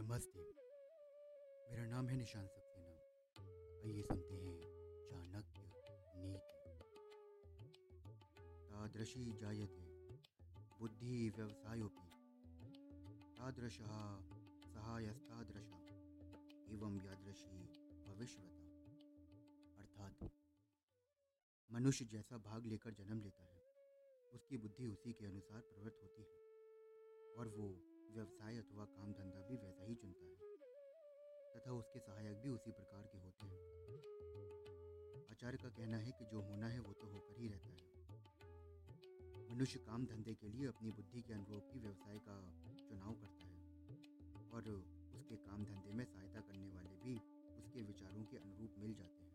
नमस्ते। मेरा नाम है निशान सक्सेना आइए सुनते हैं चाणक्य नीति तादृशी जायते बुद्धि व्यवसायोपि। तादृशः सहायस्तादृश एवं यादृशी भविष्यता। अर्थात मनुष्य जैसा भाग लेकर जन्म लेता है, उसकी बुद्धि उसी के अनुसार प्रवृत्त होती है और वो व्यवसाय अथवा काम तथा उसके सहायक भी उसी प्रकार के होते हैं। आचार्य का कहना है कि जो होना है वो तो होकर ही रहता है। मनुष्य काम धंधे के लिए अपनी बुद्धि के अनुरूप ही व्यवसाय का चुनाव करता है और उसके काम धंधे में सहायता करने वाले भी उसके विचारों के अनुरूप मिल जाते हैं।